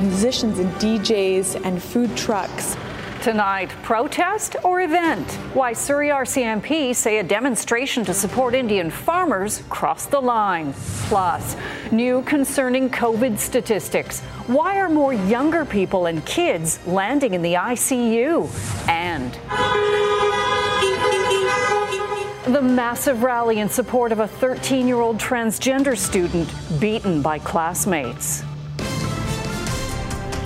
Musicians and DJs and food trucks. Tonight, protest or event? Why Surrey RCMP say a demonstration to support Indian farmers crossed the line. Plus, new concerning COVID statistics. Why are more younger people and kids landing in the ICU? And the massive rally in support of a 13 year old transgender student beaten by classmates.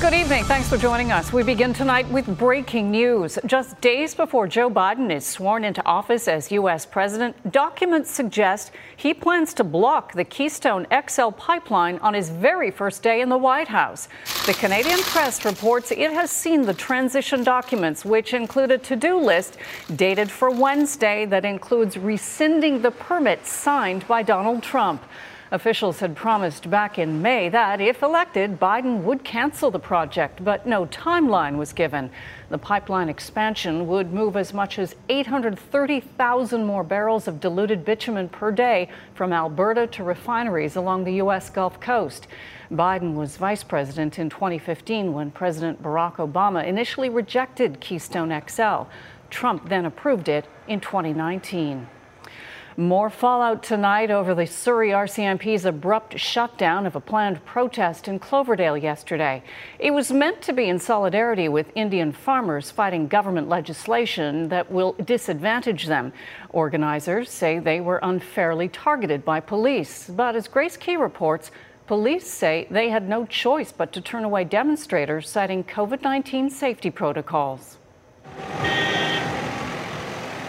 Good evening. Thanks for joining us. We begin tonight with breaking news. Just days before Joe Biden is sworn into office as U.S. president, documents suggest he plans to block the Keystone XL pipeline on his very first day in the White House. The Canadian press reports it has seen the transition documents, which include a to do list dated for Wednesday that includes rescinding the permit signed by Donald Trump. Officials had promised back in May that, if elected, Biden would cancel the project, but no timeline was given. The pipeline expansion would move as much as 830,000 more barrels of diluted bitumen per day from Alberta to refineries along the U.S. Gulf Coast. Biden was vice president in 2015 when President Barack Obama initially rejected Keystone XL. Trump then approved it in 2019. More fallout tonight over the Surrey RCMP's abrupt shutdown of a planned protest in Cloverdale yesterday. It was meant to be in solidarity with Indian farmers fighting government legislation that will disadvantage them. Organizers say they were unfairly targeted by police. But as Grace Key reports, Police say they had no choice but to turn away demonstrators citing COVID 19 safety protocols.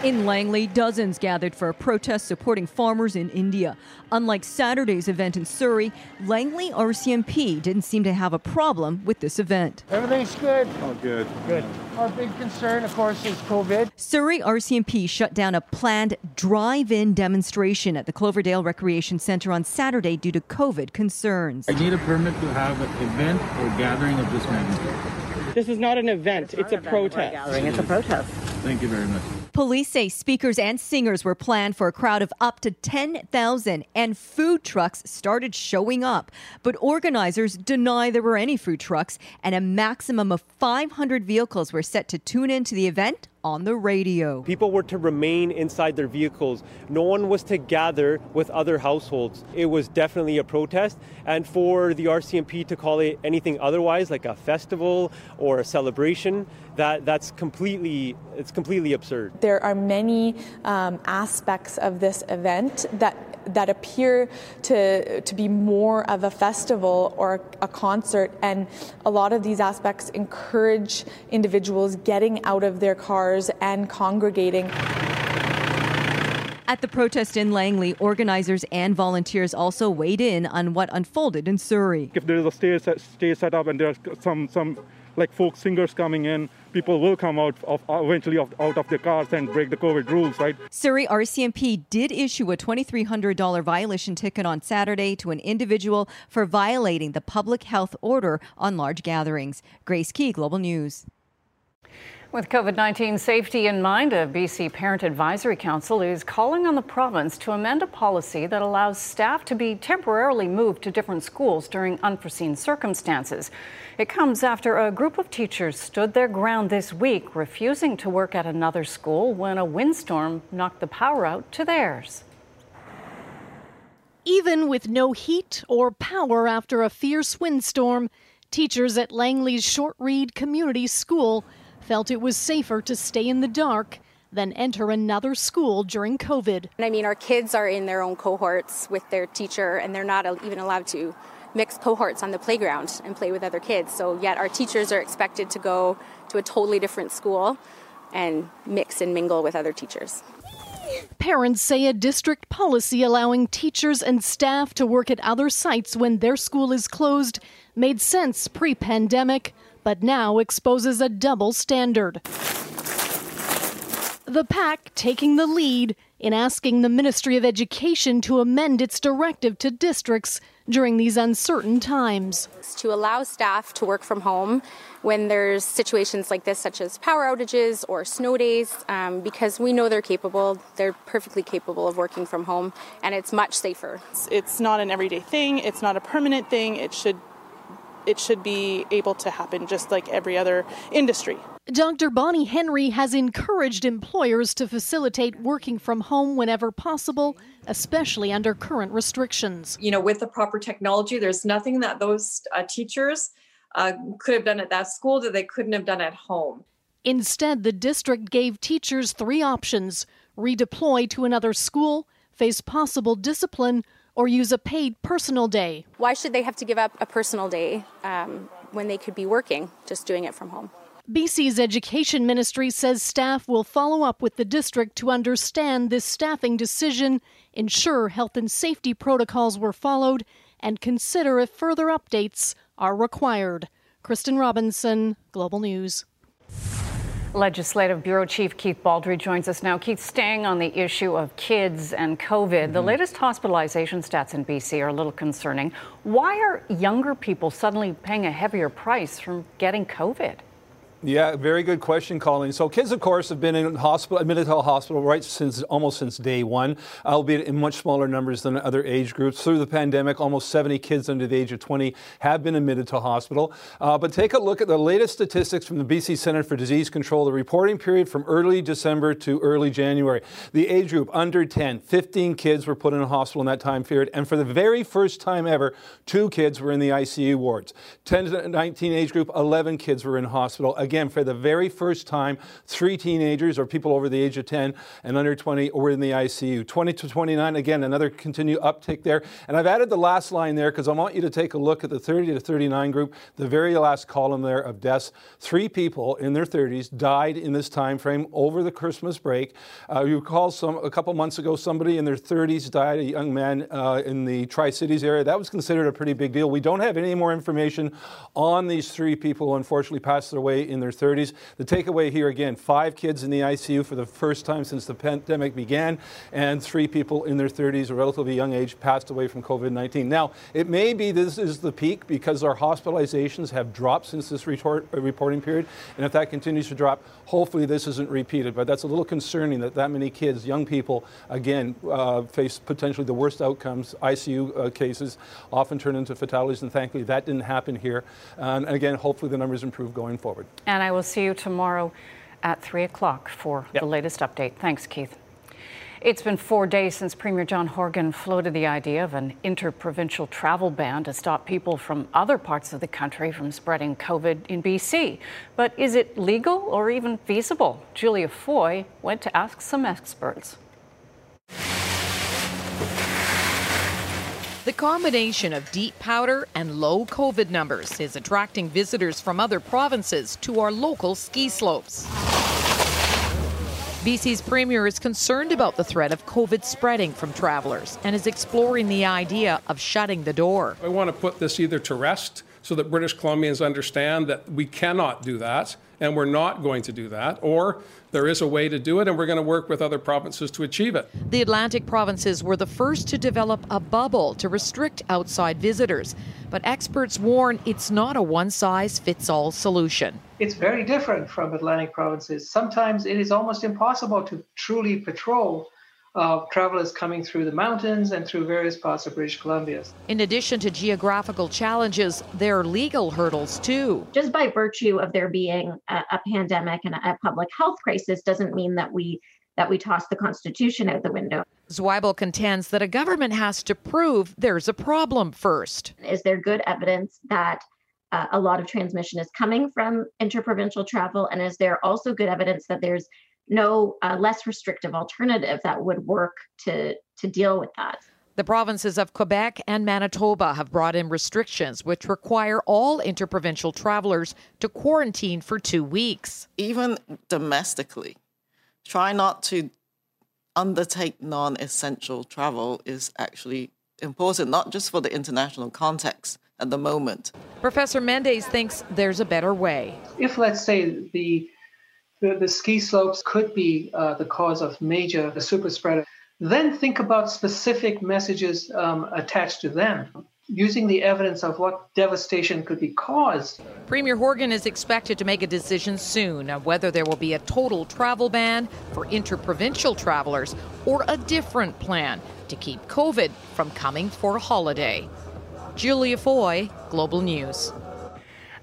In Langley, dozens gathered for a protest supporting farmers in India. Unlike Saturday's event in Surrey, Langley RCMP didn't seem to have a problem with this event. Everything's good. Oh, good. Good. Our big concern, of course, is COVID. Surrey RCMP shut down a planned drive in demonstration at the Cloverdale Recreation Center on Saturday due to COVID concerns. I need a permit to have an event or gathering of this magnitude. This is not an event, it's, it's a protest. Gathering. It's a protest. Thank you very much. Police say speakers and singers were planned for a crowd of up to 10,000 and food trucks started showing up. But organizers deny there were any food trucks and a maximum of 500 vehicles were set to tune into the event on the radio. People were to remain inside their vehicles. No one was to gather with other households. It was definitely a protest. And for the RCMP to call it anything otherwise, like a festival or a celebration, that, that's completely, it's completely absurd. There are many um, aspects of this event that that appear to to be more of a festival or a concert and a lot of these aspects encourage individuals getting out of their cars and congregating at the protest in Langley, organizers and volunteers also weighed in on what unfolded in Surrey. If there is a stage set, stage set up and there's some some like folk singers coming in, people will come out of uh, eventually out of their cars and break the COVID rules, right? Surrey RCMP did issue a $2,300 violation ticket on Saturday to an individual for violating the public health order on large gatherings. Grace Key, Global News. With COVID 19 safety in mind, a BC Parent Advisory Council is calling on the province to amend a policy that allows staff to be temporarily moved to different schools during unforeseen circumstances. It comes after a group of teachers stood their ground this week, refusing to work at another school when a windstorm knocked the power out to theirs. Even with no heat or power after a fierce windstorm, teachers at Langley's Shortreed Community School felt it was safer to stay in the dark than enter another school during COVID. I mean, our kids are in their own cohorts with their teacher, and they're not even allowed to mix cohorts on the playground and play with other kids. So, yet our teachers are expected to go to a totally different school and mix and mingle with other teachers. Parents say a district policy allowing teachers and staff to work at other sites when their school is closed made sense pre pandemic, but now exposes a double standard. The PAC taking the lead in asking the Ministry of Education to amend its directive to districts during these uncertain times. To allow staff to work from home when there's situations like this, such as power outages or snow days, um, because we know they're capable, they're perfectly capable of working from home, and it's much safer. It's, it's not an everyday thing, it's not a permanent thing, it should it should be able to happen just like every other industry. Dr. Bonnie Henry has encouraged employers to facilitate working from home whenever possible, especially under current restrictions. You know, with the proper technology, there's nothing that those uh, teachers uh, could have done at that school that they couldn't have done at home. Instead, the district gave teachers three options redeploy to another school, face possible discipline, or use a paid personal day. Why should they have to give up a personal day um, when they could be working, just doing it from home? BC's Education Ministry says staff will follow up with the district to understand this staffing decision, ensure health and safety protocols were followed, and consider if further updates are required. Kristen Robinson, Global News. Legislative Bureau Chief Keith Baldrey joins us now. Keith, staying on the issue of kids and COVID, mm-hmm. the latest hospitalization stats in BC are a little concerning. Why are younger people suddenly paying a heavier price from getting COVID? Yeah, very good question, Colleen. So kids, of course, have been in hospital, admitted to a hospital right since almost since day one, albeit in much smaller numbers than other age groups. Through the pandemic, almost 70 kids under the age of 20 have been admitted to hospital. Uh, but take a look at the latest statistics from the BC Centre for Disease Control, the reporting period from early December to early January. The age group under 10, 15 kids were put in a hospital in that time period, and for the very first time ever, two kids were in the ICU wards. 10 to 19 age group, 11 kids were in hospital again, for the very first time, three teenagers or people over the age of 10 and under 20 were in the ICU. 20 to 29, again, another continued uptick there. And I've added the last line there because I want you to take a look at the 30 to 39 group, the very last column there of deaths. Three people in their 30s died in this time frame over the Christmas break. Uh, you recall some a couple months ago, somebody in their 30s died, a young man uh, in the Tri Cities area. That was considered a pretty big deal. We don't have any more information on these three people who unfortunately passed away in their 30s. The takeaway here again five kids in the ICU for the first time since the pandemic began, and three people in their 30s, a relatively young age, passed away from COVID 19. Now, it may be this is the peak because our hospitalizations have dropped since this retort, uh, reporting period, and if that continues to drop, hopefully this isn't repeated. But that's a little concerning that that many kids, young people, again, uh, face potentially the worst outcomes. ICU uh, cases often turn into fatalities, and thankfully that didn't happen here. And again, hopefully the numbers improve going forward. And I will see you tomorrow at 3 o'clock for yep. the latest update. Thanks, Keith. It's been four days since Premier John Horgan floated the idea of an interprovincial travel ban to stop people from other parts of the country from spreading COVID in BC. But is it legal or even feasible? Julia Foy went to ask some experts. The combination of deep powder and low COVID numbers is attracting visitors from other provinces to our local ski slopes. BC's premier is concerned about the threat of COVID spreading from travelers and is exploring the idea of shutting the door. I want to put this either to rest so that British Columbians understand that we cannot do that and we're not going to do that, or there is a way to do it, and we're going to work with other provinces to achieve it. The Atlantic provinces were the first to develop a bubble to restrict outside visitors, but experts warn it's not a one size fits all solution. It's very different from Atlantic provinces. Sometimes it is almost impossible to truly patrol of travelers coming through the mountains and through various parts of British Columbia. In addition to geographical challenges, there are legal hurdles too. Just by virtue of there being a, a pandemic and a, a public health crisis doesn't mean that we that we toss the Constitution out the window. Zwibel contends that a government has to prove there's a problem first. Is there good evidence that uh, a lot of transmission is coming from interprovincial travel? And is there also good evidence that there's no uh, less restrictive alternative that would work to to deal with that. The provinces of Quebec and Manitoba have brought in restrictions which require all interprovincial travelers to quarantine for two weeks. Even domestically, try not to undertake non essential travel is actually important, not just for the international context at the moment. Professor Mendes thinks there's a better way. If, let's say, the the, the ski slopes could be uh, the cause of major super spreader, then think about specific messages um, attached to them using the evidence of what devastation could be caused. Premier Horgan is expected to make a decision soon on whether there will be a total travel ban for interprovincial travelers or a different plan to keep COVID from coming for a holiday. Julia Foy, Global News.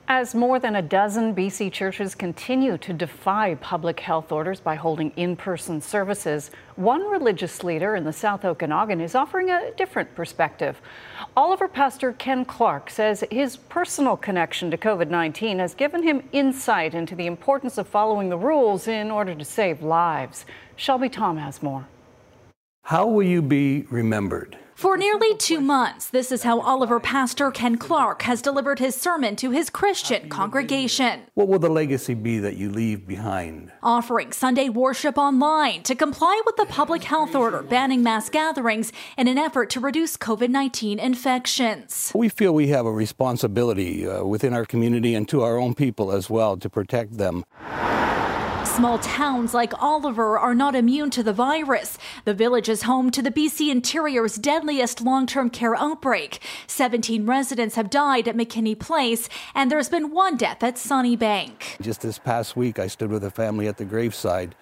As more than a dozen BC churches continue to defy public health orders by holding in person services, one religious leader in the South Okanagan is offering a different perspective. Oliver Pastor Ken Clark says his personal connection to COVID 19 has given him insight into the importance of following the rules in order to save lives. Shelby Tom has more. How will you be remembered? For nearly two months, this is how Oliver Pastor Ken Clark has delivered his sermon to his Christian congregation. What will the legacy be that you leave behind? Offering Sunday worship online to comply with the public health order banning mass gatherings in an effort to reduce COVID 19 infections. We feel we have a responsibility uh, within our community and to our own people as well to protect them. Small towns like Oliver are not immune to the virus. The village is home to the BC Interior's deadliest long term care outbreak. 17 residents have died at McKinney Place, and there's been one death at Sunnybank. Just this past week, I stood with a family at the graveside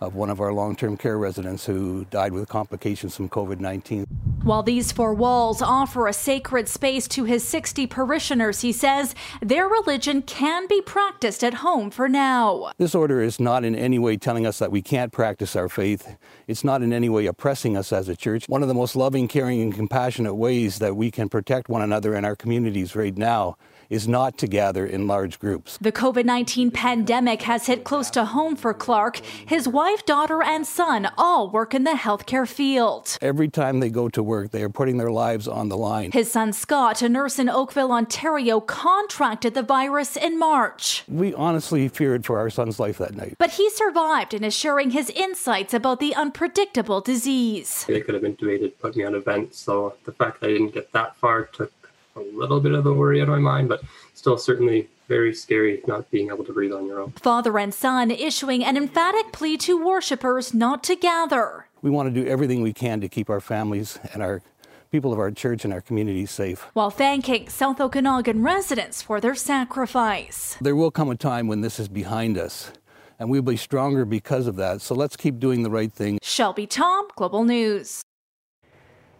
of one of our long term care residents who died with complications from COVID 19. While these four walls offer a sacred space to his 60 parishioners, he says their religion can be practiced at home for now. This order is not in any way telling us that we can't practice our faith. It's not in any way oppressing us as a church. One of the most loving, caring, and compassionate ways that we can protect one another in our communities right now is not to gather in large groups. The COVID 19 pandemic has hit close to home for Clark. His wife, daughter, and son all work in the healthcare field. Every time they go to work, they are putting their lives on the line. His son, Scott, a nurse in Oakville, Ontario, contracted the virus in March. We honestly feared for our son's life that night. But he survived and is sharing his insights about the unpredictable disease. They could have intubated, put me on a vent, so the fact that I didn't get that far took a little bit of the worry out of my mind, but still certainly very scary not being able to breathe on your own. Father and son issuing an emphatic plea to worshippers not to gather. We want to do everything we can to keep our families and our people of our church and our community safe. While thanking South Okanagan residents for their sacrifice. There will come a time when this is behind us, and we'll be stronger because of that. So let's keep doing the right thing. Shelby Tom, Global News.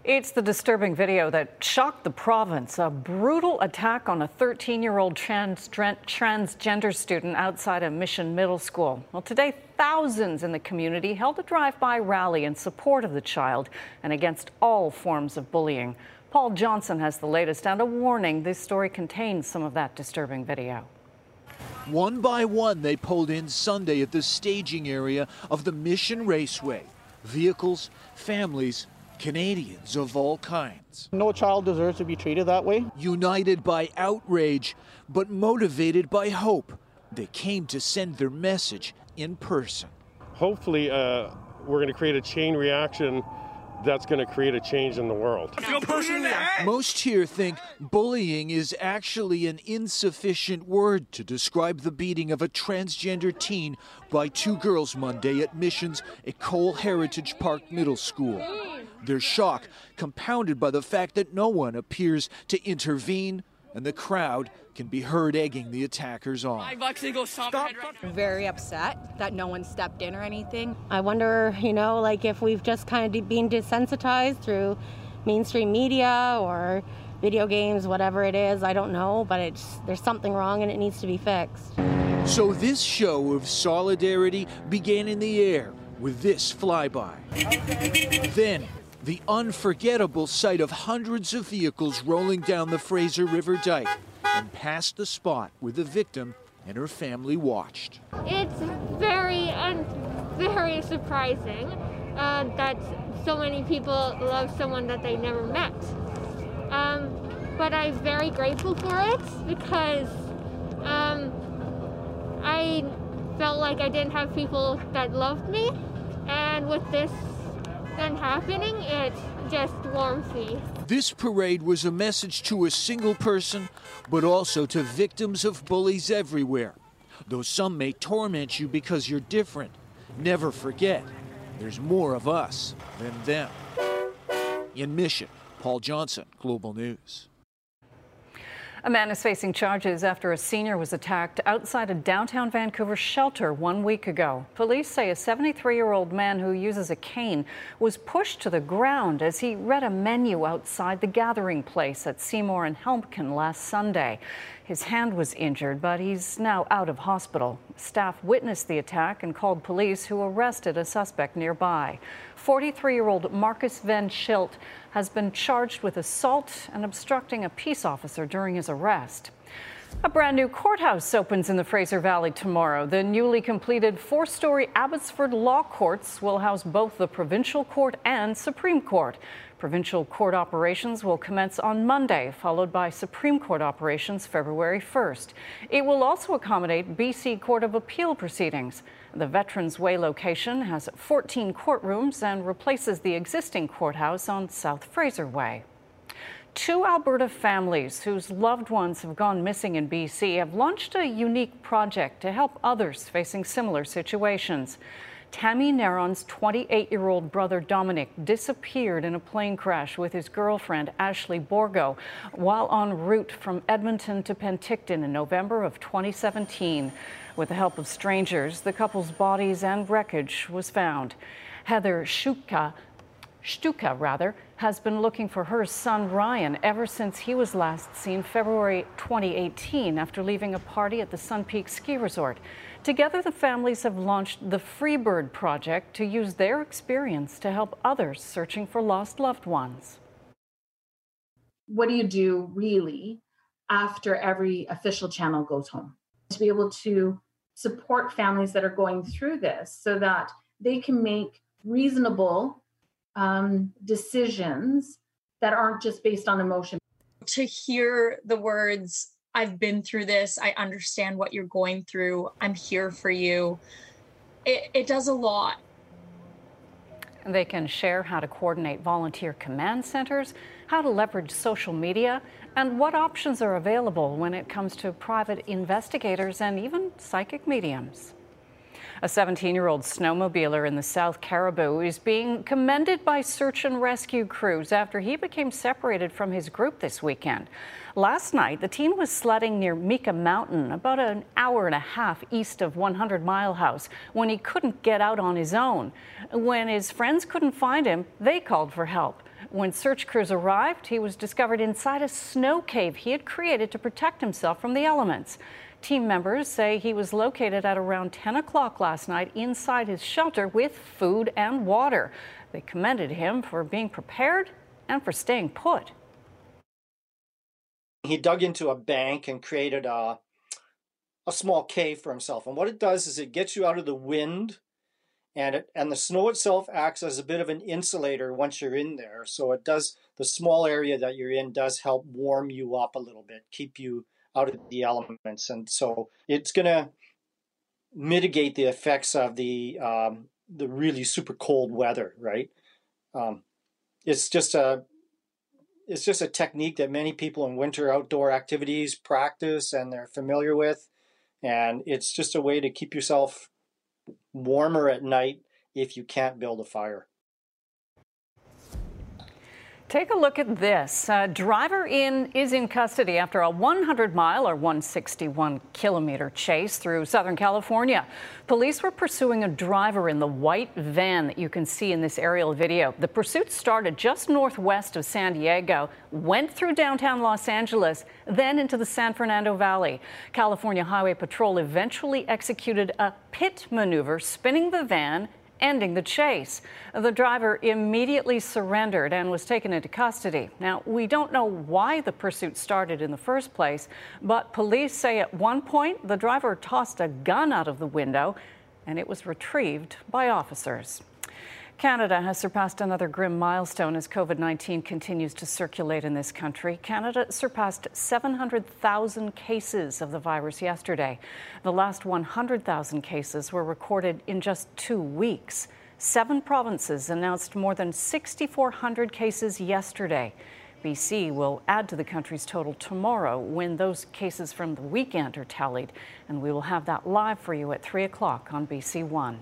It's the disturbing video that shocked the province. A brutal attack on a 13 year old trans- transgender student outside a Mission Middle School. Well, today, thousands in the community held a drive by rally in support of the child and against all forms of bullying. Paul Johnson has the latest and a warning this story contains some of that disturbing video. One by one, they pulled in Sunday at the staging area of the Mission Raceway. Vehicles, families, Canadians of all kinds. No child deserves to be treated that way. United by outrage, but motivated by hope, they came to send their message in person. Hopefully, uh, we're going to create a chain reaction that's going to create a change in the world. Most here think bullying is actually an insufficient word to describe the beating of a transgender teen by two girls Monday at Missions at Cole Heritage Park Middle School. Their shock compounded by the fact that no one appears to intervene and the crowd can be heard egging the attackers on. I'm fucking very upset that no one stepped in or anything. I wonder, you know, like if we've just kind of been desensitized through mainstream media or video games, whatever it is. I don't know, but it's there's something wrong and it needs to be fixed. So this show of solidarity began in the air with this flyby. Then the unforgettable sight of hundreds of vehicles rolling down the Fraser River Dike and past the spot where the victim and her family watched. It's very and very surprising. uh, that so many people love someone that they never met. Um, but I'm very grateful for it because um, I felt like I didn't have people that loved me, and with this happening, it just warms me. This parade was a message to a single person, but also to victims of bullies everywhere. Though some may torment you because you're different, never forget there's more of us than them. In Mission, Paul Johnson, Global News. A man is facing charges after a senior was attacked outside a downtown Vancouver shelter one week ago. Police say a 73 year old man who uses a cane was pushed to the ground as he read a menu outside the gathering place at Seymour and Helmcken last Sunday. His hand was injured, but he's now out of hospital. Staff witnessed the attack and called police, who arrested a suspect nearby. 43 year old Marcus Van Schilt has been charged with assault and obstructing a peace officer during his arrest. A brand new courthouse opens in the Fraser Valley tomorrow. The newly completed four story Abbotsford Law Courts will house both the Provincial Court and Supreme Court. Provincial court operations will commence on Monday, followed by Supreme Court operations February 1st. It will also accommodate BC Court of Appeal proceedings. The Veterans Way location has 14 courtrooms and replaces the existing courthouse on South Fraser Way. Two Alberta families whose loved ones have gone missing in BC have launched a unique project to help others facing similar situations. Tammy Neron's 28 year old brother Dominic disappeared in a plane crash with his girlfriend Ashley Borgo while en route from Edmonton to Penticton in November of 2017. With the help of strangers, the couple's bodies and wreckage was found. Heather Shuka, Shtuka rather, has been looking for her son Ryan ever since he was last seen February 2018 after leaving a party at the Sun Peak Ski Resort. Together, the families have launched the Freebird Project to use their experience to help others searching for lost loved ones. What do you do really after every official channel goes home? To be able to support families that are going through this so that they can make reasonable um, decisions that aren't just based on emotion. To hear the words, I've been through this. I understand what you're going through. I'm here for you. It, it does a lot. They can share how to coordinate volunteer command centers, how to leverage social media, and what options are available when it comes to private investigators and even psychic mediums. A 17 year old snowmobiler in the South Cariboo is being commended by search and rescue crews after he became separated from his group this weekend. Last night, the team was sledding near Mica Mountain, about an hour and a half east of 100 Mile House, when he couldn't get out on his own. When his friends couldn't find him, they called for help. When search crews arrived, he was discovered inside a snow cave he had created to protect himself from the elements. Team members say he was located at around 10 o'clock last night inside his shelter with food and water. They commended him for being prepared and for staying put. He dug into a bank and created a, a small cave for himself. And what it does is it gets you out of the wind and it, and the snow itself acts as a bit of an insulator once you're in there. So it does the small area that you're in does help warm you up a little bit, keep you out of the elements, and so it's going to mitigate the effects of the um, the really super cold weather. Right? Um, it's just a it's just a technique that many people in winter outdoor activities practice and they're familiar with, and it's just a way to keep yourself warmer at night if you can't build a fire. Take a look at this. Driver in is in custody after a 100 mile or 161 kilometer chase through Southern California. Police were pursuing a driver in the white van that you can see in this aerial video. The pursuit started just northwest of San Diego, went through downtown Los Angeles, then into the San Fernando Valley. California Highway Patrol eventually executed a pit maneuver, spinning the van ending the chase. The driver immediately surrendered and was taken into custody. Now, we don't know why the pursuit started in the first place, but police say at one point the driver tossed a gun out of the window and it was retrieved by officers. Canada has surpassed another grim milestone as COVID 19 continues to circulate in this country. Canada surpassed 700,000 cases of the virus yesterday. The last 100,000 cases were recorded in just two weeks. Seven provinces announced more than 6,400 cases yesterday. BC will add to the country's total tomorrow when those cases from the weekend are tallied, and we will have that live for you at 3 o'clock on BC One.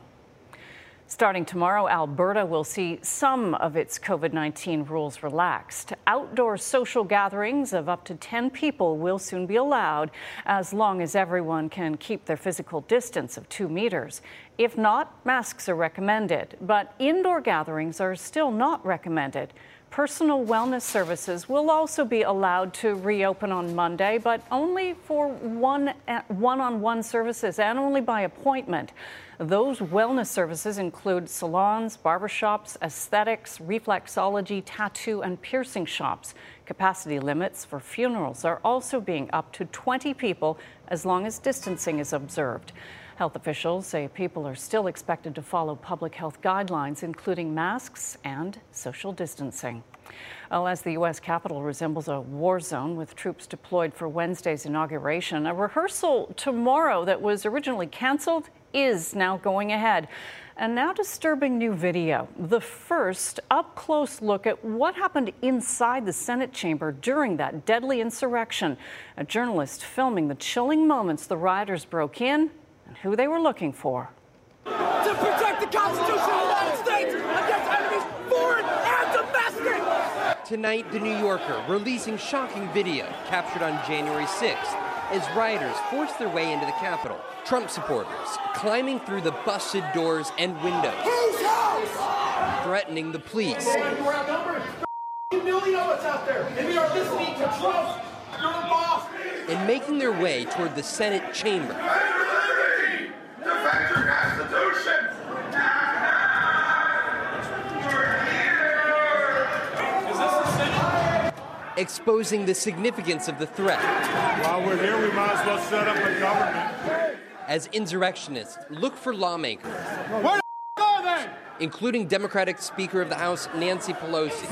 Starting tomorrow, Alberta will see some of its COVID 19 rules relaxed. Outdoor social gatherings of up to 10 people will soon be allowed as long as everyone can keep their physical distance of two meters. If not, masks are recommended, but indoor gatherings are still not recommended. Personal wellness services will also be allowed to reopen on Monday, but only for one eh, on one services and only by appointment. Those wellness services include salons, barbershops, aesthetics, reflexology, tattoo, and piercing shops. Capacity limits for funerals are also being up to 20 people as long as distancing is observed. Health officials say people are still expected to follow public health guidelines, including masks and social distancing. Well, as the U.S. Capitol resembles a war zone with troops deployed for Wednesday's inauguration, a rehearsal tomorrow that was originally canceled is now going ahead. And now, disturbing new video. The first up close look at what happened inside the Senate chamber during that deadly insurrection. A journalist filming the chilling moments the rioters broke in and who they were looking for. To protect the Constitution of the United States against enemies, foreign and domestic! Tonight, The New Yorker releasing shocking video captured on January 6th as rioters forced their way into the Capitol. Trump supporters climbing through the busted doors and windows, threatening the police. And making their way toward the Senate chamber. Exposing the significance of the threat. While we're here, we might as well set up a government. As insurrectionists look for lawmakers. Where the are they? Including Democratic Speaker of the House Nancy Pelosi.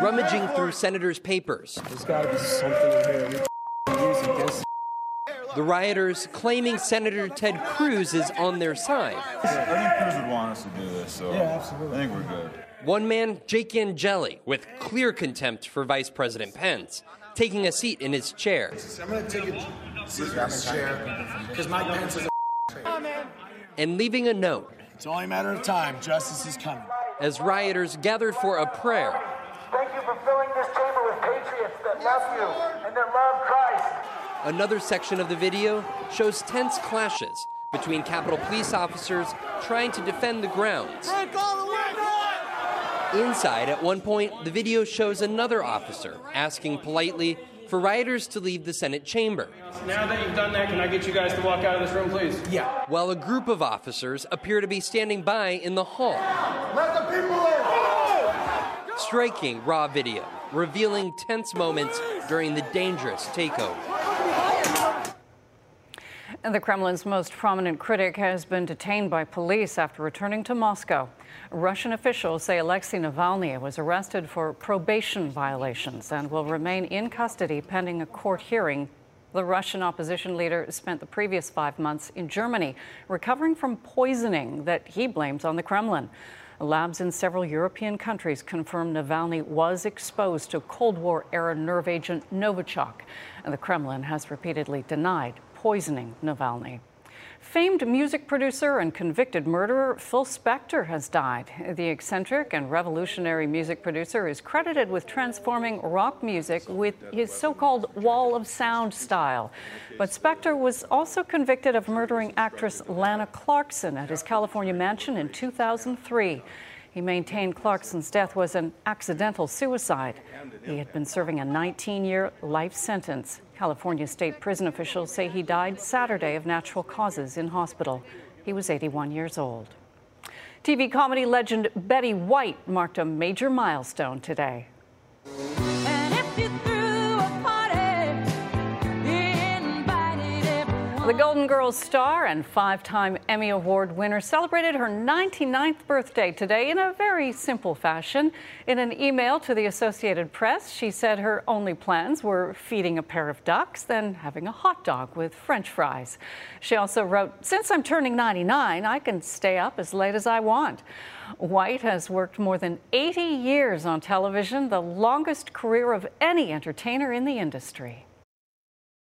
Rummaging through senators' papers. There's got to be something in here. We the rioters claiming Senator Ted Cruz is on their side. I think Cruz would want us to do this, so yeah, absolutely. I think we're good. One man, Jake Angeli, with clear contempt for Vice President Pence, taking a seat in his chair. I'm going to take a seat in this chair because Mike Pence is a and leaving a note. It's only a matter of time. Justice is coming. As rioters gathered for a prayer. Thank you for filling this chamber with patriots that love you and that love Christ. Another section of the video shows tense clashes between Capitol police officers trying to defend the grounds. Inside, at one point, the video shows another officer asking politely for rioters to leave the Senate chamber. Now that you've done that, can I get you guys to walk out of this room, please? Yeah. While a group of officers appear to be standing by in the hall. Let the people in! Striking raw video, revealing tense moments during the dangerous takeover. The Kremlin's most prominent critic has been detained by police after returning to Moscow. Russian officials say Alexei Navalny was arrested for probation violations and will remain in custody pending a court hearing. The Russian opposition leader spent the previous five months in Germany recovering from poisoning that he blames on the Kremlin. Labs in several European countries confirmed Navalny was exposed to Cold War era nerve agent Novichok, and the Kremlin has repeatedly denied poisoning Navalny. Famed music producer and convicted murderer Phil Spector has died. The eccentric and revolutionary music producer is credited with transforming rock music with his so called wall of sound style. But Spector was also convicted of murdering actress Lana Clarkson at his California mansion in 2003. He maintained Clarkson's death was an accidental suicide. He had been serving a 19 year life sentence. California state prison officials say he died Saturday of natural causes in hospital. He was 81 years old. TV comedy legend Betty White marked a major milestone today. The Golden Girls star and five time Emmy Award winner celebrated her 99th birthday today in a very simple fashion. In an email to the Associated Press, she said her only plans were feeding a pair of ducks, then having a hot dog with french fries. She also wrote, Since I'm turning 99, I can stay up as late as I want. White has worked more than 80 years on television, the longest career of any entertainer in the industry.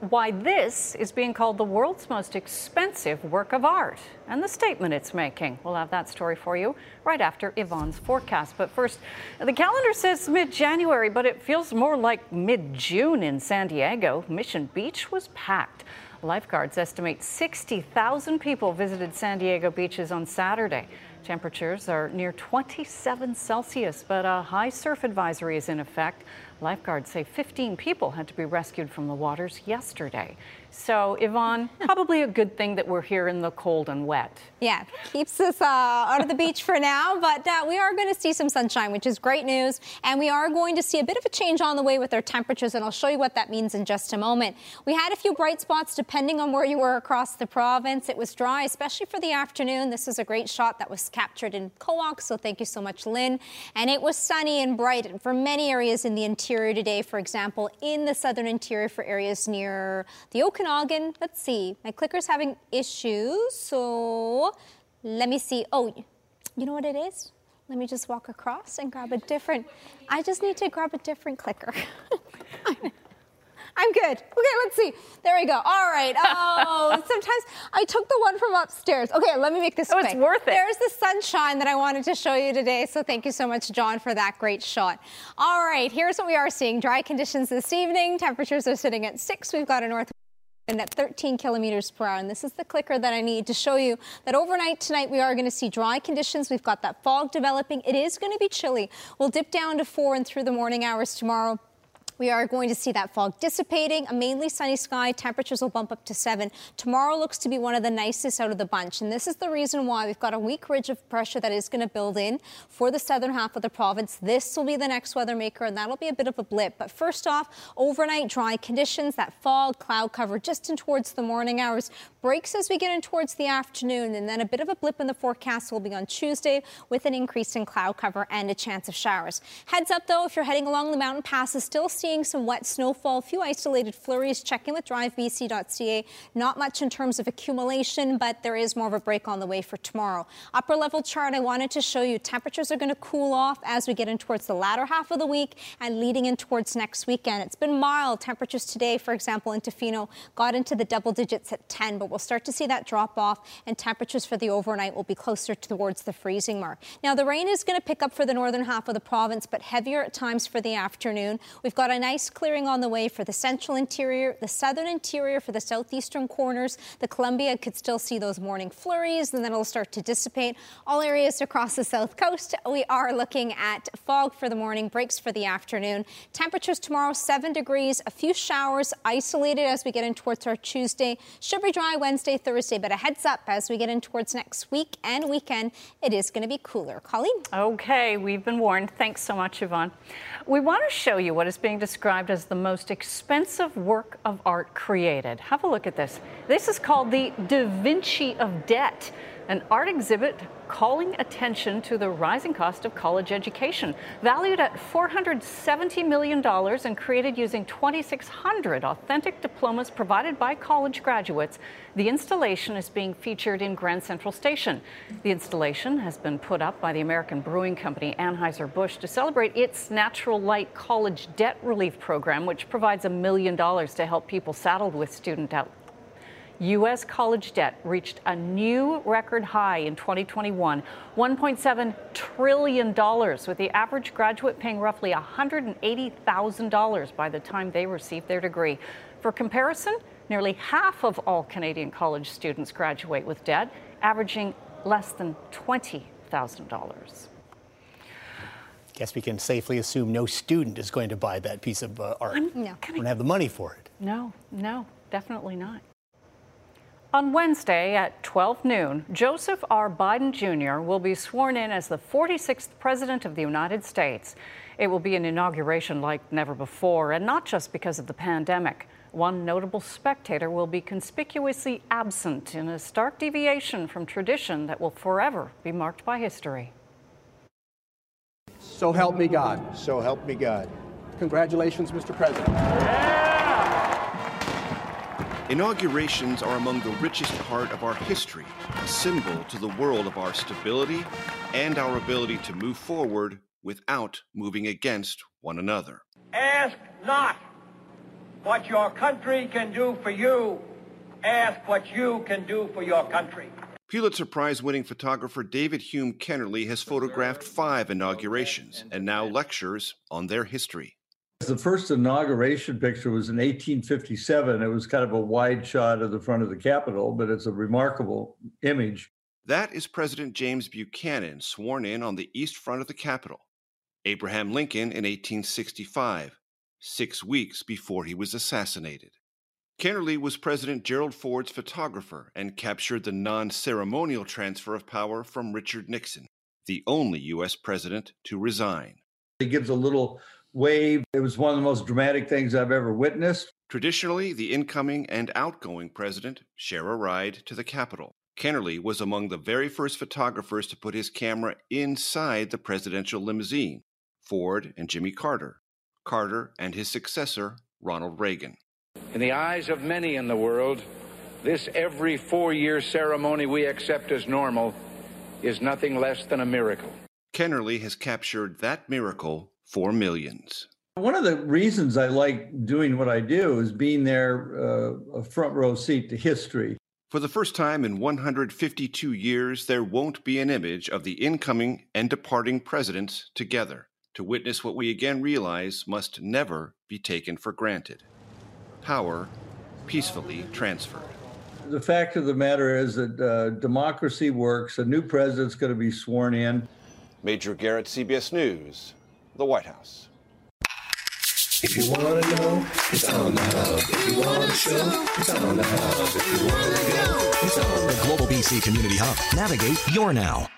why this is being called the world's most expensive work of art and the statement it's making. We'll have that story for you right after Yvonne's forecast. But first, the calendar says mid January, but it feels more like mid June in San Diego. Mission Beach was packed. Lifeguards estimate 60,000 people visited San Diego beaches on Saturday. Temperatures are near 27 Celsius, but a high surf advisory is in effect. Lifeguards say 15 people had to be rescued from the waters yesterday. So, Yvonne, probably a good thing that we're here in the cold and wet. Yeah, keeps us uh, out of the beach for now, but uh, we are going to see some sunshine, which is great news. And we are going to see a bit of a change on the way with our temperatures, and I'll show you what that means in just a moment. We had a few bright spots depending on where you were across the province. It was dry, especially for the afternoon. This is a great shot that was captured in Coak, so thank you so much, Lynn. And it was sunny and bright for many areas in the interior today, for example, in the southern interior for areas near the Okanagan Okanagan. Let's see. My clicker's having issues. So let me see. Oh, you know what it is? Let me just walk across and grab a different. I just need to grab a different clicker. I'm good. Okay, let's see. There we go. All right. Oh, sometimes I took the one from upstairs. Okay, let me make this oh, quick. it's worth it. There's the sunshine that I wanted to show you today. So thank you so much, John, for that great shot. All right, here's what we are seeing. Dry conditions this evening. Temperatures are sitting at six. We've got a north and at 13 kilometers per hour. And this is the clicker that I need to show you that overnight tonight we are going to see dry conditions. We've got that fog developing. It is going to be chilly. We'll dip down to four and through the morning hours tomorrow. We are going to see that fog dissipating, a mainly sunny sky. Temperatures will bump up to seven. Tomorrow looks to be one of the nicest out of the bunch. And this is the reason why we've got a weak ridge of pressure that is going to build in for the southern half of the province. This will be the next weather maker, and that'll be a bit of a blip. But first off, overnight dry conditions, that fog, cloud cover just in towards the morning hours breaks as we get in towards the afternoon. And then a bit of a blip in the forecast will be on Tuesday with an increase in cloud cover and a chance of showers. Heads up though, if you're heading along the mountain passes, still see seeing some wet snowfall, a few isolated flurries. Check in with drivebc.ca. Not much in terms of accumulation, but there is more of a break on the way for tomorrow. Upper level chart, I wanted to show you temperatures are going to cool off as we get in towards the latter half of the week and leading in towards next weekend. It's been mild. Temperatures today, for example, in Tofino got into the double digits at 10, but we'll start to see that drop off and temperatures for the overnight will be closer towards the freezing mark. Now, the rain is going to pick up for the northern half of the province, but heavier at times for the afternoon. We've got a nice clearing on the way for the central interior, the southern interior for the southeastern corners. The Columbia could still see those morning flurries, and then it'll start to dissipate. All areas across the south coast, we are looking at fog for the morning, breaks for the afternoon. Temperatures tomorrow, 7 degrees, a few showers isolated as we get in towards our Tuesday. Should be dry Wednesday, Thursday, but a heads up as we get in towards next week and weekend, it is going to be cooler. Colleen? Okay, we've been warned. Thanks so much, Yvonne. We want to show you what is being described as the most expensive work of art created. Have a look at this. This is called the Da Vinci of Debt, an art exhibit calling attention to the rising cost of college education. Valued at $470 million and created using 2,600 authentic diplomas provided by college graduates, the installation is being featured in Grand Central Station. The installation has been put up by the American Brewing Company Anheuser-Busch to celebrate its Natural Light College Debt Relief Program, which provides a million dollars to help people saddled with student debt U.S. college debt reached a new record high in 2021, $1.7 trillion, with the average graduate paying roughly $180,000 by the time they receive their degree. For comparison, nearly half of all Canadian college students graduate with debt, averaging less than $20,000. Guess we can safely assume no student is going to buy that piece of uh, art. I'm- no. can I- Don't have the money for it. No, no, definitely not. On Wednesday at 12 noon, Joseph R. Biden Jr. will be sworn in as the 46th President of the United States. It will be an inauguration like never before, and not just because of the pandemic. One notable spectator will be conspicuously absent in a stark deviation from tradition that will forever be marked by history. So help me God. So help me God. Congratulations, Mr. President. Inaugurations are among the richest part of our history, a symbol to the world of our stability and our ability to move forward without moving against one another. Ask not what your country can do for you. Ask what you can do for your country. Pulitzer Prize winning photographer David Hume Kennerly has photographed five inaugurations and now lectures on their history. The first inauguration picture was in 1857. It was kind of a wide shot of the front of the Capitol, but it's a remarkable image. That is President James Buchanan sworn in on the east front of the Capitol. Abraham Lincoln in 1865, six weeks before he was assassinated. Kennerly was President Gerald Ford's photographer and captured the non ceremonial transfer of power from Richard Nixon, the only U.S. president to resign. He gives a little wave. It was one of the most dramatic things I've ever witnessed. Traditionally, the incoming and outgoing president share a ride to the Capitol. Kennerly was among the very first photographers to put his camera inside the presidential limousine Ford and Jimmy Carter, Carter and his successor, Ronald Reagan. In the eyes of many in the world, this every four year ceremony we accept as normal is nothing less than a miracle. Kennerly has captured that miracle for millions. One of the reasons I like doing what I do is being there uh, a front row seat to history. For the first time in 152 years, there won't be an image of the incoming and departing presidents together to witness what we again realize must never be taken for granted power peacefully transferred. The fact of the matter is that uh, democracy works. A new president's going to be sworn in. Major Garrett, CBS News, the White House. If you want to know, it's on the hub. If you want to show, it's on the hub. If you want to go, it's on the The Global BC Community Hub. Navigate your now.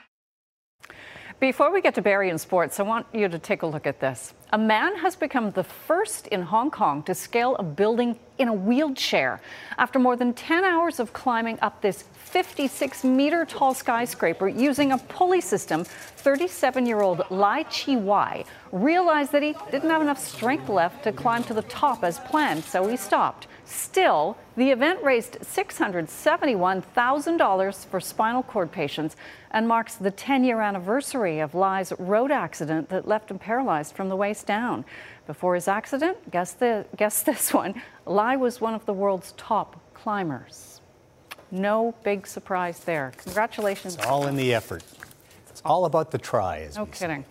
Before we get to Barry and sports, I want you to take a look at this. A man has become the first in Hong Kong to scale a building in a wheelchair. After more than 10 hours of climbing up this 56 meter tall skyscraper using a pulley system, 37 year old Lai Chi Wai realized that he didn't have enough strength left to climb to the top as planned, so he stopped. Still, the event raised $671,000 for spinal cord patients and marks the 10 year anniversary of Lai's road accident that left him paralyzed from the waist down. Before his accident, guess, the, guess this one, Lai was one of the world's top climbers. No big surprise there. Congratulations. It's all in the effort. It's all about the try, as No we say.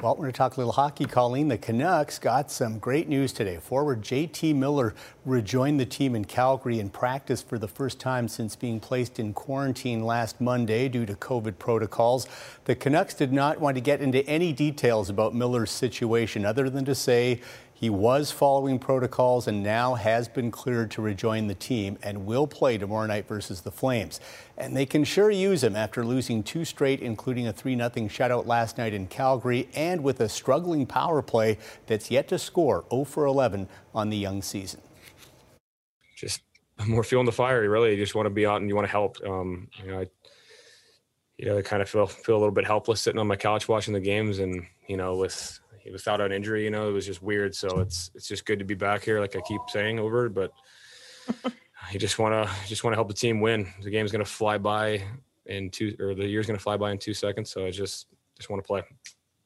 Well, we're going to talk a little hockey. Colleen, the Canucks got some great news today. Forward JT Miller rejoined the team in Calgary and practiced for the first time since being placed in quarantine last Monday due to COVID protocols. The Canucks did not want to get into any details about Miller's situation other than to say he was following protocols and now has been cleared to rejoin the team and will play tomorrow night versus the Flames. And they can sure use him after losing two straight, including a 3 0 shutout last night in Calgary, and with a struggling power play that's yet to score 0 for 11 on the young season. just more fueling the fire. You really just want to be out and you want to help. Um, you know, I, you know, I kind of feel feel a little bit helpless sitting on my couch watching the games, and you know, with without an injury, you know, it was just weird. So it's it's just good to be back here, like I keep saying over. But you just want to just want to help the team win. The game's going to fly by in two, or the year's going to fly by in two seconds. So I just just want to play.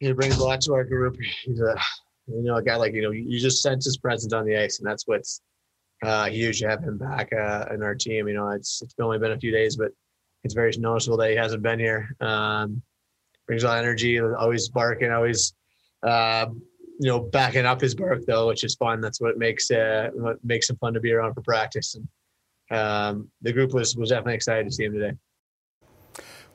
He brings a lot to our group. He's a, you know, a guy like you know, you just sense his presence on the ice, and that's what's uh, huge to have him back uh, in our team. You know, it's it's only been a few days, but it's very noticeable that he hasn't been here. Um, brings a lot of energy, always barking, always, uh, you know, backing up his bark though, which is fun. That's what makes uh, what makes him fun to be around for practice. And um, the group was was definitely excited to see him today.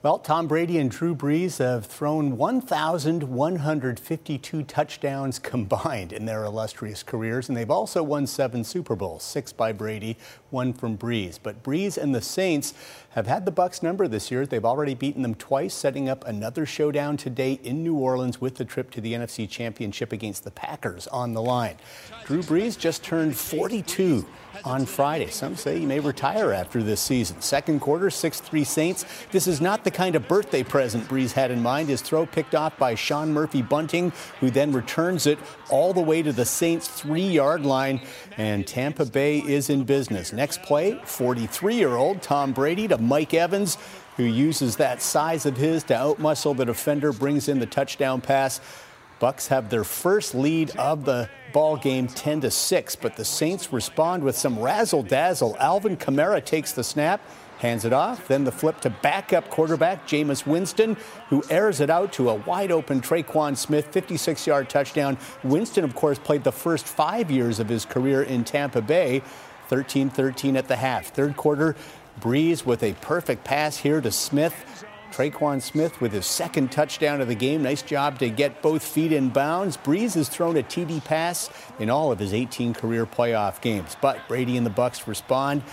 Well, Tom Brady and Drew Brees have thrown 1,152 touchdowns combined in their illustrious careers, and they've also won seven Super Bowls, six by Brady, one from Brees. But Brees and the Saints have had the Bucs number this year. They've already beaten them twice, setting up another showdown today in New Orleans with the trip to the NFC Championship against the Packers on the line. Drew Brees just turned 42 on Friday. Some say he may retire after this season. Second quarter, 6 3 Saints. This is not the kind of birthday present Brees had in mind. His throw picked off by Sean Murphy Bunting, who then returns it all the way to the Saints' three yard line. And Tampa Bay is in business. Next play, 43 year old Tom Brady to Mike Evans, who uses that size of his to outmuscle the defender, brings in the touchdown pass. Bucs have their first lead of the ball game 10 to 6, but the Saints respond with some razzle dazzle. Alvin Kamara takes the snap, hands it off, then the flip to backup quarterback Jameis Winston, who airs it out to a wide open Tre'Quan Smith 56 yard touchdown. Winston, of course, played the first five years of his career in Tampa Bay. 13 13 at the half. Third quarter, Brees with a perfect pass here to Smith. Tre'Quan Smith with his second touchdown of the game. Nice job to get both feet in bounds. Brees has thrown a TD pass in all of his 18 career playoff games. But Brady and the Bucs respond.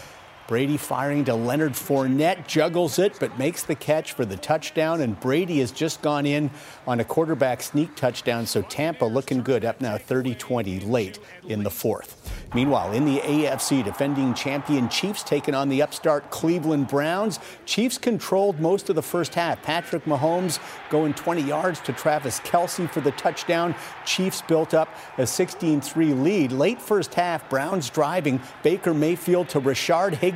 Brady firing to Leonard Fournette, juggles it, but makes the catch for the touchdown. And Brady has just gone in on a quarterback sneak touchdown. So Tampa looking good, up now 30 20 late in the fourth. Meanwhile, in the AFC, defending champion Chiefs taking on the upstart Cleveland Browns. Chiefs controlled most of the first half. Patrick Mahomes going 20 yards to Travis Kelce for the touchdown. Chiefs built up a 16 3 lead. Late first half, Browns driving. Baker Mayfield to Rashard Higgins,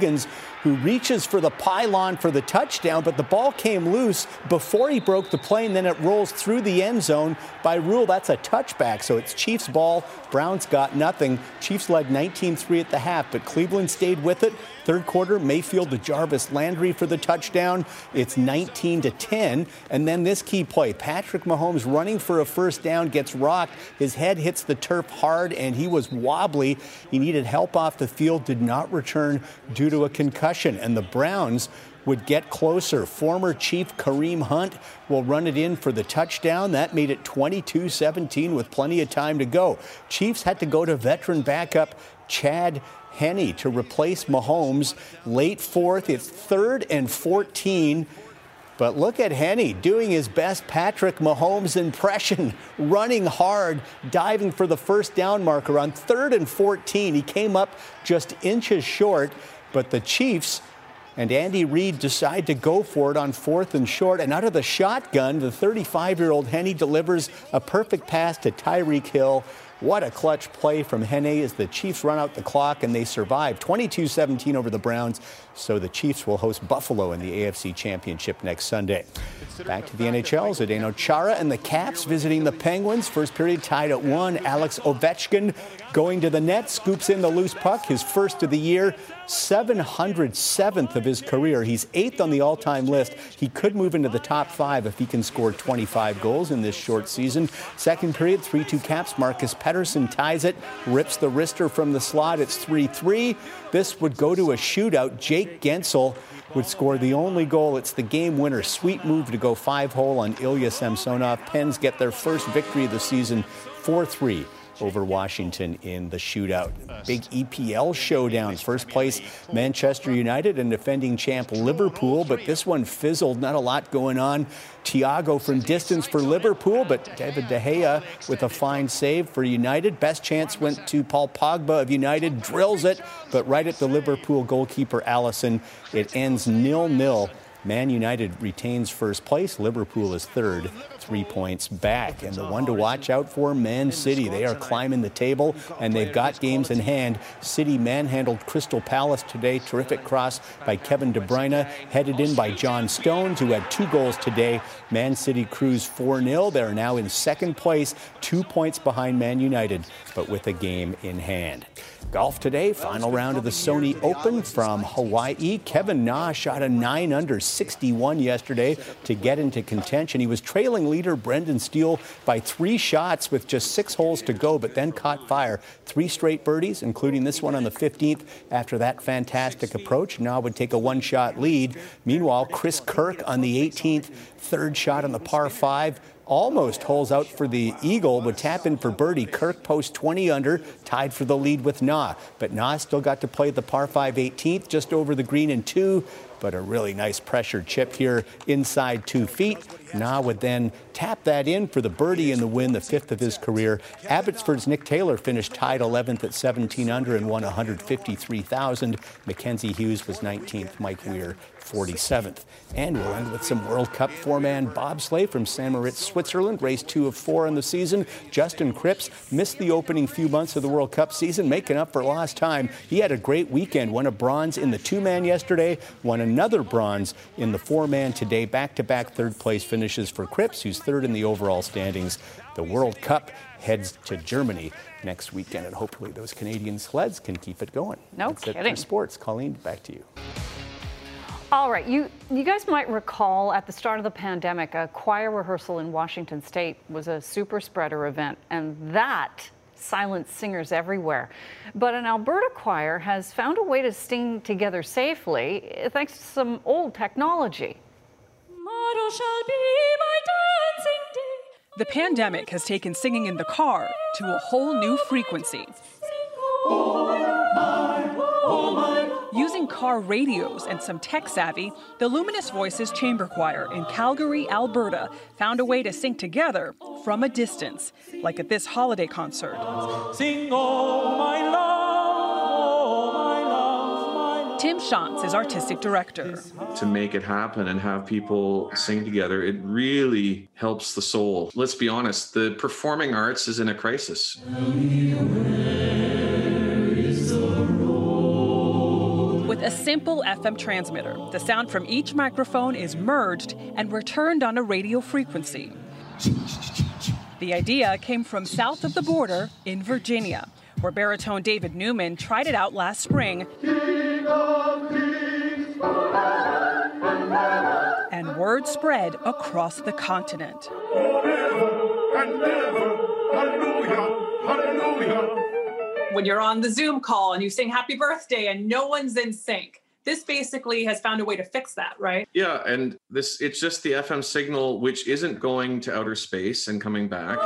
who reaches for the pylon for the touchdown, but the ball came loose before he broke the plane. then it rolls through the end zone. By rule, that's a touchback, so it's Chiefs' ball. Browns got nothing. Chiefs led 19 3 at the half, but Cleveland stayed with it. Third quarter, Mayfield to Jarvis Landry for the touchdown. It's 19 to 10. And then this key play Patrick Mahomes running for a first down gets rocked. His head hits the turf hard, and he was wobbly. He needed help off the field, did not return due to a concussion. And the Browns would get closer. Former Chief Kareem Hunt will run it in for the touchdown. That made it 22 17 with plenty of time to go. Chiefs had to go to veteran backup Chad Henne to replace Mahomes. Late fourth, it's third and 14. But look at Henne doing his best Patrick Mahomes impression, running hard, diving for the first down marker on third and 14. He came up just inches short, but the Chiefs and Andy Reid decide to go for it on fourth and short. And out of the shotgun, the 35 year old Henne delivers a perfect pass to Tyreek Hill. What a clutch play from Henne as the Chiefs run out the clock and they survive 22 17 over the Browns. So the Chiefs will host Buffalo in the AFC Championship next Sunday. Back to the NHL. Zdeno Chara and the Caps visiting the Penguins. First period tied at one. Alex Ovechkin going to the net, scoops in the loose puck, his first of the year, 707th of his career. He's eighth on the all time list. He could move into the top five if he can score 25 goals in this short season. Second period, 3 2 Caps. Marcus Pettersson ties it, rips the wrister from the slot. It's 3 3. This would go to a shootout. Jake Guentzel would score the only goal. It's the game winner. Sweet move to go five hole on Ilya Samsonov. Pens get their first victory of the season 4 3 over Washington in the shootout. Big EPL showdowns. First place, Manchester United and defending champ Liverpool, but this one fizzled. Not a lot going on. Thiago from distance for Liverpool, but David De Gea with a fine save for United. Best chance went to Paul Pogba of United, drills it, but right at the Liverpool goalkeeper Alisson. It ends nil-nil. Man United retains first place. Liverpool is third, three points back. And the one to watch out for, Man City. They are climbing the table and they've got games in hand. City manhandled Crystal Palace today. Terrific cross by Kevin De Bruyne, headed in by John Stones, who had two goals today. Man City cruise 4 0. They're now in second place, two points behind Man United, but with a game in hand. Golf today, final round of the Sony Open from Hawaii. Kevin Na shot a 9 under 61 yesterday to get into contention. He was trailing leader Brendan Steele by three shots with just six holes to go, but then caught fire. Three straight birdies, including this one on the 15th. After that fantastic approach, now would take a one shot lead. Meanwhile, Chris Kirk on the 18th, third shot on the par five almost holes out for the Eagle, would tap in for birdie. Kirk post 20 under, tied for the lead with Na. But Na still got to play the par 5 18th, just over the green in two. But a really nice pressure chip here inside two feet. Na would then tap that in for the birdie and the win, the fifth of his career. Abbotsford's Nick Taylor finished tied 11th at 17 under and won 153,000. Mackenzie Hughes was 19th. Mike Weir 47th. And we'll end with some World Cup four-man bobsleigh from San Moritz, Switzerland. Race two of four in the season. Justin Kripps missed the opening few months of the World Cup season, making up for lost time. He had a great weekend. Won a bronze in the two-man yesterday. Won another bronze in the four-man today. Back-to-back third place finishes for Kripps, who's third in the overall standings. The World Cup heads to Germany next weekend, and hopefully those Canadian sleds can keep it going. No That's it kidding. for sports. Colleen, back to you. All right, you you guys might recall at the start of the pandemic, a choir rehearsal in Washington State was a super spreader event, and that silenced singers everywhere. But an Alberta choir has found a way to sing together safely eh, thanks to some old technology. The pandemic has taken singing in the car to a whole new frequency. Using car radios and some tech savvy, the Luminous Voices Chamber Choir in Calgary, Alberta, found a way to sing together from a distance, like at this holiday concert. Sing, oh my love, oh my love, my Tim Shantz is artistic director. to make it happen and have people sing together, it really helps the soul. Let's be honest, the performing arts is in a crisis. Simple FM transmitter, the sound from each microphone is merged and returned on a radio frequency. The idea came from south of the border in Virginia, where baritone David Newman tried it out last spring. And word spread across the continent. When you're on the Zoom call and you sing happy birthday and no one's in sync. This basically has found a way to fix that, right? Yeah, and this it's just the FM signal which isn't going to outer space and coming back.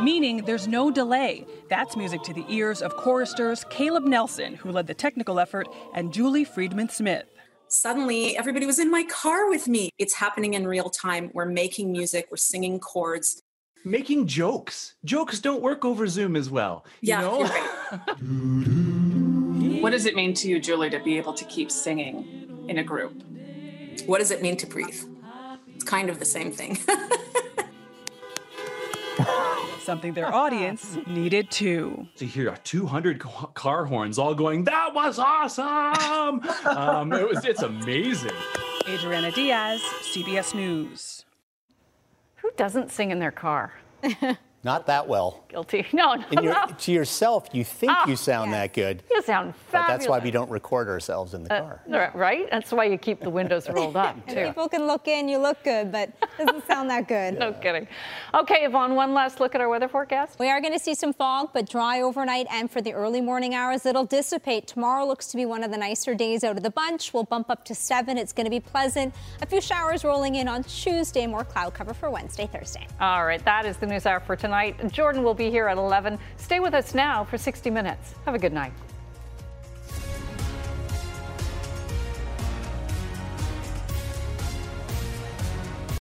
Meaning there's no delay. That's music to the ears of choristers Caleb Nelson, who led the technical effort, and Julie Friedman Smith. Suddenly, everybody was in my car with me. It's happening in real time. We're making music, we're singing chords. Making jokes. Jokes don't work over Zoom as well. You Yeah, know? you're What does it mean to you, Julie, to be able to keep singing in a group? What does it mean to breathe? It's kind of the same thing. Something their audience needed too. To hear 200 car horns all going, that was awesome! um, it was, it's amazing. Adriana Diaz, CBS News. Doesn't sing in their car? Not that well. Guilty. No, no, In your, no. to yourself, you think Ah, you sound that good. You sound But fabulous. that's why we don't record ourselves in the Uh, car. right, right? That's why you keep the windows rolled up, too. People can look in, you look good, but doesn't sound that good. No kidding. Okay, Yvonne, one last look at our weather forecast. We are going to see some fog, but dry overnight and for the early morning hours, it'll dissipate. Tomorrow looks to be one of the nicer days out of the bunch. We'll bump up to seven. It's going to be pleasant. A few showers rolling in on Tuesday, more cloud cover for Wednesday, Thursday. All right, that is the news hour for tonight. Jordan will be here at 11. Stay with us now for 60 minutes. Have a good night.